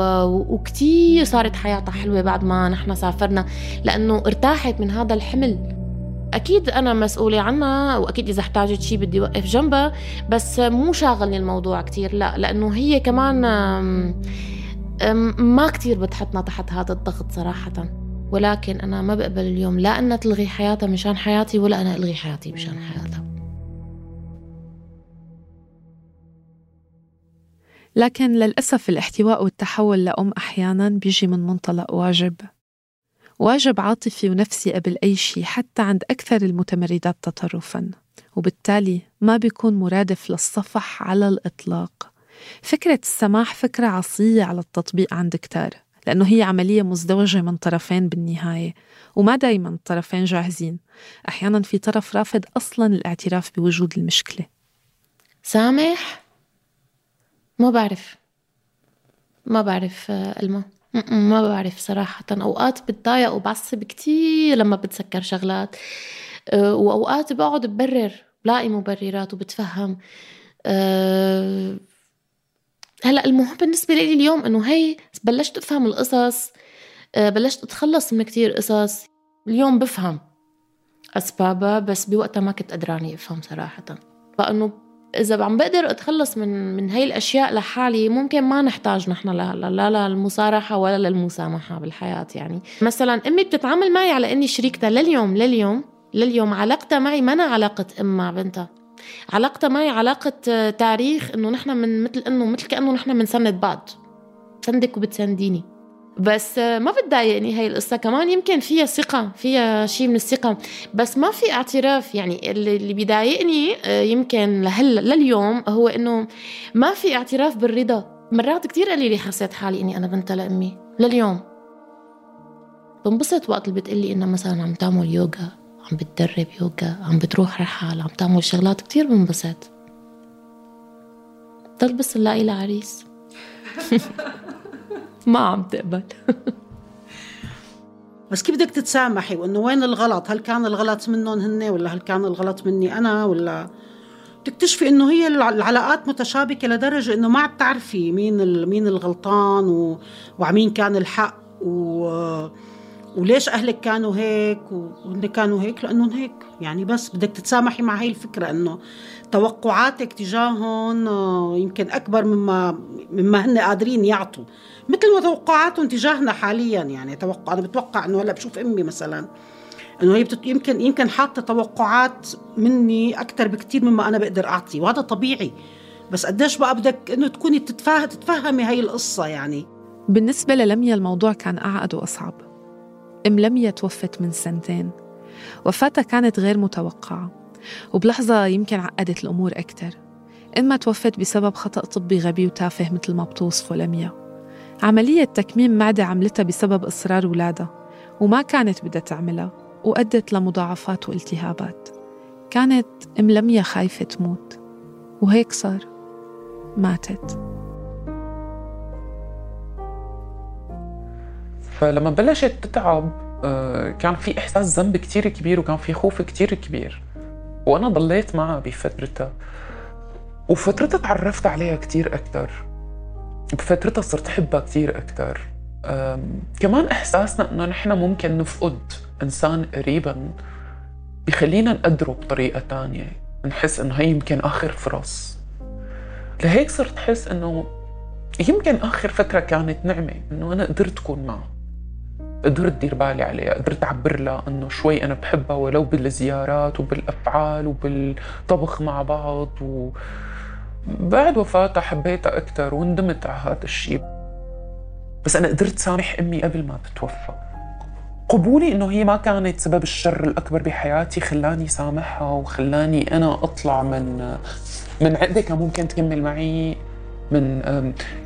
وكتير صارت حياتها حلوة بعد ما نحن سافرنا لأنه ارتاحت من هذا الحمل. أكيد أنا مسؤولة عنها وأكيد إذا احتاجت شيء بدي وقف جنبها بس مو شاغلني الموضوع كتير لا لأنه هي كمان ما كتير بتحطنا تحت هذا الضغط صراحة. ولكن أنا ما بقبل اليوم لا أنها تلغي حياتها مشان حياتي ولا أنا ألغي حياتي مشان حياتها. لكن للأسف الاحتواء والتحول لأم أحيانا بيجي من منطلق واجب. واجب عاطفي ونفسي قبل أي شيء حتى عند أكثر المتمردات تطرفا. وبالتالي ما بيكون مرادف للصفح على الإطلاق. فكرة السماح فكرة عصية على التطبيق عند كتار. لأنه هي عملية مزدوجة من طرفين بالنهاية. وما دايما الطرفين جاهزين. أحيانا في طرف رافض أصلا الاعتراف بوجود المشكلة. سامح؟ ما بعرف. ما بعرف آه، ألما ما بعرف صراحة. أوقات بتضايق وبعصب كتير لما بتسكر شغلات. آه، وأوقات بقعد ببرر بلاقي مبررات وبتفهم. آه، هلا المهم بالنسبة لي اليوم إنه هي بلشت أفهم القصص بلشت أتخلص من كتير قصص. اليوم بفهم أسبابها بس بوقتها ما كنت قدراني أفهم صراحة. فإنه إذا عم بقدر أتخلص من من هي الأشياء لحالي ممكن ما نحتاج نحن لا لا, للمصارحة ولا للمسامحة بالحياة يعني. مثلا أمي بتتعامل معي على إني شريكتها لليوم لليوم لليوم علاقتها معي ما علاقة ام مع بنتها. علاقتها معي علاقة تاريخ إنه نحن من مثل إنه مثل كأنه نحن بنسند بعض. بسندك وبتسنديني بس ما بتضايقني هاي القصة. كمان يمكن فيها ثقة فيها شيء من الثقة. بس ما في اعتراف. يعني اللي بيضايقني آه، يمكن لهلا لليوم هو إنه ما في اعتراف بالرضا. مرات كتير قليلة حسيت حالي إني أنا بنت لأمي. لليوم. بنبسط وقت اللي بتقلي إنها مثلا عم تعمل يوغا. عم بتدرب يوغا عم بتروح رحال عم تعمل شغلات كتير بنبسط ضل بس نلاقي لها عريس <laughs> ما عم تقبل. <laughs> بس كيف بدك تتسامحي؟ وإنه وين الغلط؟ هل كان الغلط منهم هن ولا هل كان الغلط مني أنا ولا تكتشفي إنه هي العلاقات متشابكة لدرجة إنه ما عم تعرفي مين مين الغلطان و... وعمين كان الحق و... وليش أهلك كانوا هيك وهن كانوا هيك؟ لأنهم هيك. يعني بس بدك تتسامحي مع هاي الفكرة إنه توقعاتك تجاههم آه، يمكن أكبر مما مما هن قادرين يعطوا. مثل ما توقعاتهم تجاهنا حاليا. يعني توقع أنا بتوقع إنه هلأ بشوف أمي مثلا إنه هي بتت... يمكن يمكن حاطة توقعات مني أكثر بكثير مما أنا بقدر أعطي وهذا طبيعي. بس قديش بقى بدك إنه تكوني تتفاه... تتفهمي هاي القصة يعني؟ بالنسبة للميا الموضوع كان أعقد وأصعب. ام لميا توفت من سنتين. وفاتها كانت غير متوقعة وبلحظة يمكن عقدت الأمور أكثر إما توفت بسبب خطأ طبي غبي وتافه مثل ما بتوصفه لميا. عملية تكميم معدة عملتها بسبب إصرار ولادها وما كانت بدها تعملها وأدت لمضاعفات والتهابات. كانت أم لميا خايفة تموت وهيك صار. ماتت. فلما بلشت تتعب آه، كان في إحساس ذنب كتير كبير وكان في خوف كتير كبير. وأنا ضليت معها بفترتها. وفترتها تعرفت عليها كتير أكتر. بفترتها صرت أحبها كثير أكثر كمان إحساسنا إنه نحن ممكن نفقد إنسان قريبا بخلينا نقدره بطريقة تانية. نحس إنه هي يمكن آخر فرص. لهيك صرت أحس إنه يمكن آخر فترة كانت نعمة إنه أنا قدرت أكون معه. قدرت دير بالي عليها قدرت أعبر لها أنه شوي أنا بحبها ولو بالزيارات وبالأفعال وبالطبخ مع بعض و... بعد وفاتها حبيتها أكثر وندمت على هذا الشيء بس أنا قدرت سامح أمي قبل ما تتوفى. قبولي إنه هي ما كانت سبب الشر الأكبر بحياتي خلاني سامحها وخلاني أنا أطلع من من عقده كان ممكن تكمل معي من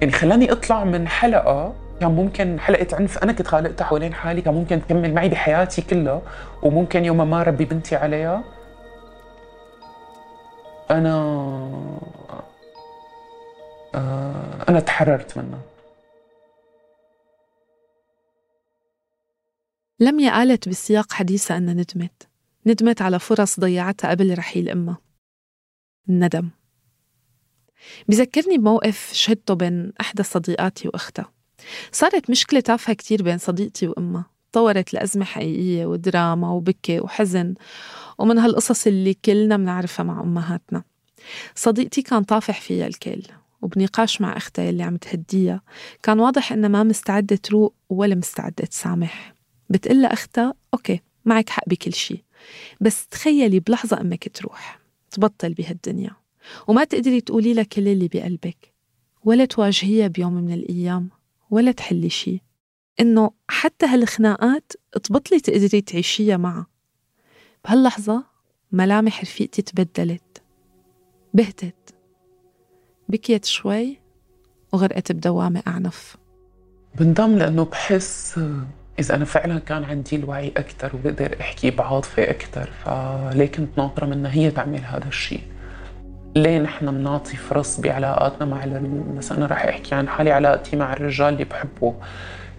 يعني خلاني أطلع من حلقة كان ممكن حلقه عنف أنا كنت خالقتها حوالين حالي كان ممكن تكمل معي بحياتي كلها وممكن يوم ما ربي بنتي عليها أنا آه، أنا تحررت منها. لميا قالت بسياق حديثها أنها ندمت. ندمت على فرص ضيعتها قبل رحيل أمها. الندم. بذكرني بموقف شهدته بين إحدى صديقاتي وأختها. صارت مشكلة تافهة كتير بين صديقتي وأمها. تطورت لأزمة حقيقية ودراما وبكي وحزن ومن هالقصص اللي كلنا بنعرفها مع أمهاتنا. صديقتي كان طافح فيها الكل وبنقاش مع أختها اللي عم تهديها. كان واضح إنها ما مستعدة تروق ولا مستعدة تسامح. بتقلها أختها أوكي معك حق بكل شي بس تخيلي بلحظة أمك تروح تبطل بهالدنيا وما تقدري تقولي لها كل اللي بقلبك ولا تواجهيها بيوم من الأيام. ولا تحلي شي. إنه حتى هالخناقات تبطلي تقدري تعيشيها معها. بهاللحظة ملامح رفيقتي تبدلت. بهتت. بكيت شوي وغرقت بدوامة أعنف. بندم لأنه بحس إذا أنا فعلا كان عندي الوعي أكثر وبقدر أحكي بعاطفة أكثر فليه كنت ناطرة منها هي تعمل هذا الشيء ليه نحن بنعطي فرص بعلاقاتنا مع مثلا أنا رح أحكي عن حالي علاقتي مع الرجال اللي بحبه.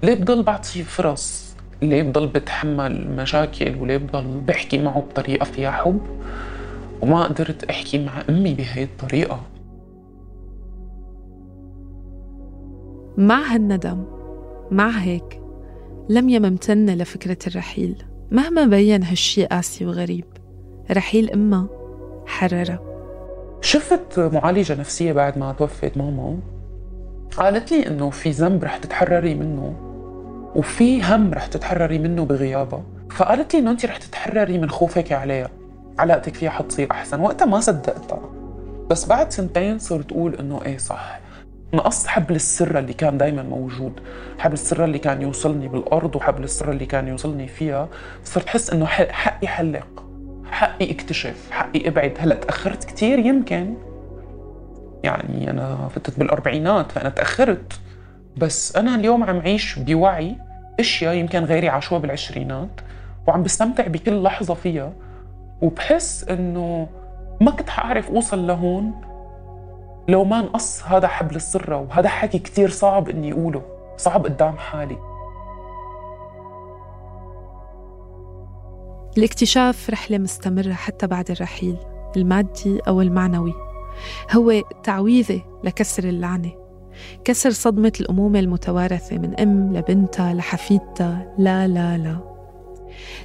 ليه بضل بعطي فرص؟ ليه بضل بتحمل مشاكل؟ وليه بضل بحكي معه بطريقة فيها حب؟ وما قدرت أحكي مع أمي بهي الطريقة. مع هالندم مع هيك لميا ممتنة لفكرة الرحيل. مهما بين هالشي قاسي وغريب رحيل أمها حررها شفت معالجة نفسية بعد ما توفت ماما؟ قالت لي إنه في ذنب رح تتحرري منه وفي هم رح تتحرري منه بغيابها فقالت لي إنه أنت رح تتحرري من خوفك عليها. علاقتك فيها حتصير أحسن. وقتها ما صدقتها. بس بعد سنتين صرت أقول إنه إيه صح. نقص حبل السر اللي كان دايما موجود حبل السر اللي كان يوصلني بالأرض وحبل السر اللي كان يوصلني فيها صرت أحس إنه حقي حلق. حقي اكتشف حقي أبعد. هلا تأخرت كثير يمكن. يعني أنا فتت بالأربعينات فأنا تأخرت. بس أنا اليوم عم عيش بوعي أشياء يمكن غيري عاشوها بالعشرينات وعم بستمتع بكل لحظة فيها. وبحس إنه ما كنت حأعرف أوصل لهون لو ما نقص هذا حبل السرة وهذا حكي كتير صعب إني أقوله صعب قدام حالي. الاكتشاف رحلة مستمرة حتى بعد الرحيل المادي أو المعنوي. هو تعويذة لكسر اللعنة. كسر صدمة الأمومة المتوارثة من أم لبنتها لحفيدتها لا لا لا.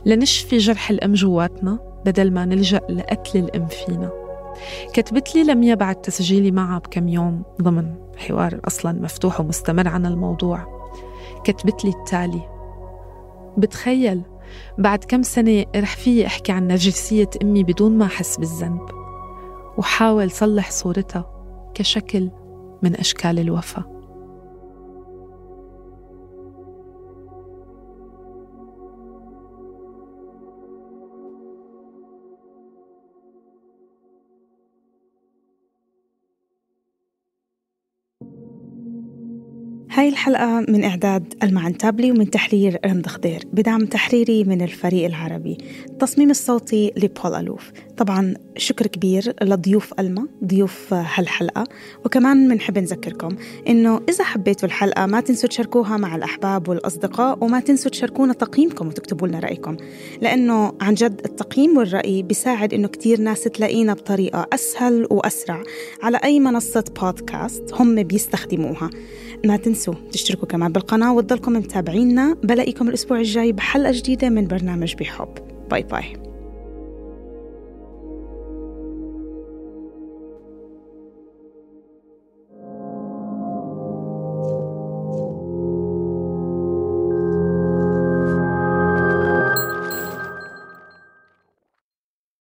لنشفي جرح الأم جواتنا بدل ما نلجأ لقتل الأم فينا. كتبت لي لميا بعد تسجيلي معها بكم يوم ضمن حوار أصلا مفتوح ومستمر عن الموضوع. كتبت لي التالي بتخيل بعد كم سنة رح فيي أحكي عن نرجسية أمي بدون ما أحس بالذنب. وحاول صلح صورتها كشكل من أشكال الوفاء. هاي الحلقة من إعداد المعن تابلي ومن تحرير رمض خضير بدعم تحريري من الفريق العربي. التصميم الصوتي لبول ألوف. طبعا شكر كبير لضيوف ألما ضيوف هالحلقة. وكمان بنحب نذكركم إنه إذا حبيتوا الحلقة ما تنسوا تشاركوها مع الأحباب والأصدقاء وما تنسوا تشاركونا تقييمكم وتكتبوا لنا رأيكم. لأنه عن جد التقييم والرأي بيساعد إنه كتير ناس تلاقينا بطريقة أسهل وأسرع على أي منصة بودكاست هم بيستخدموها. ما تنسوا تشتركوا كمان بالقناة وتضلكم متابعينا. بلاقيكم الأسبوع الجاي بحلقة جديدة من برنامج بحب. باي باي.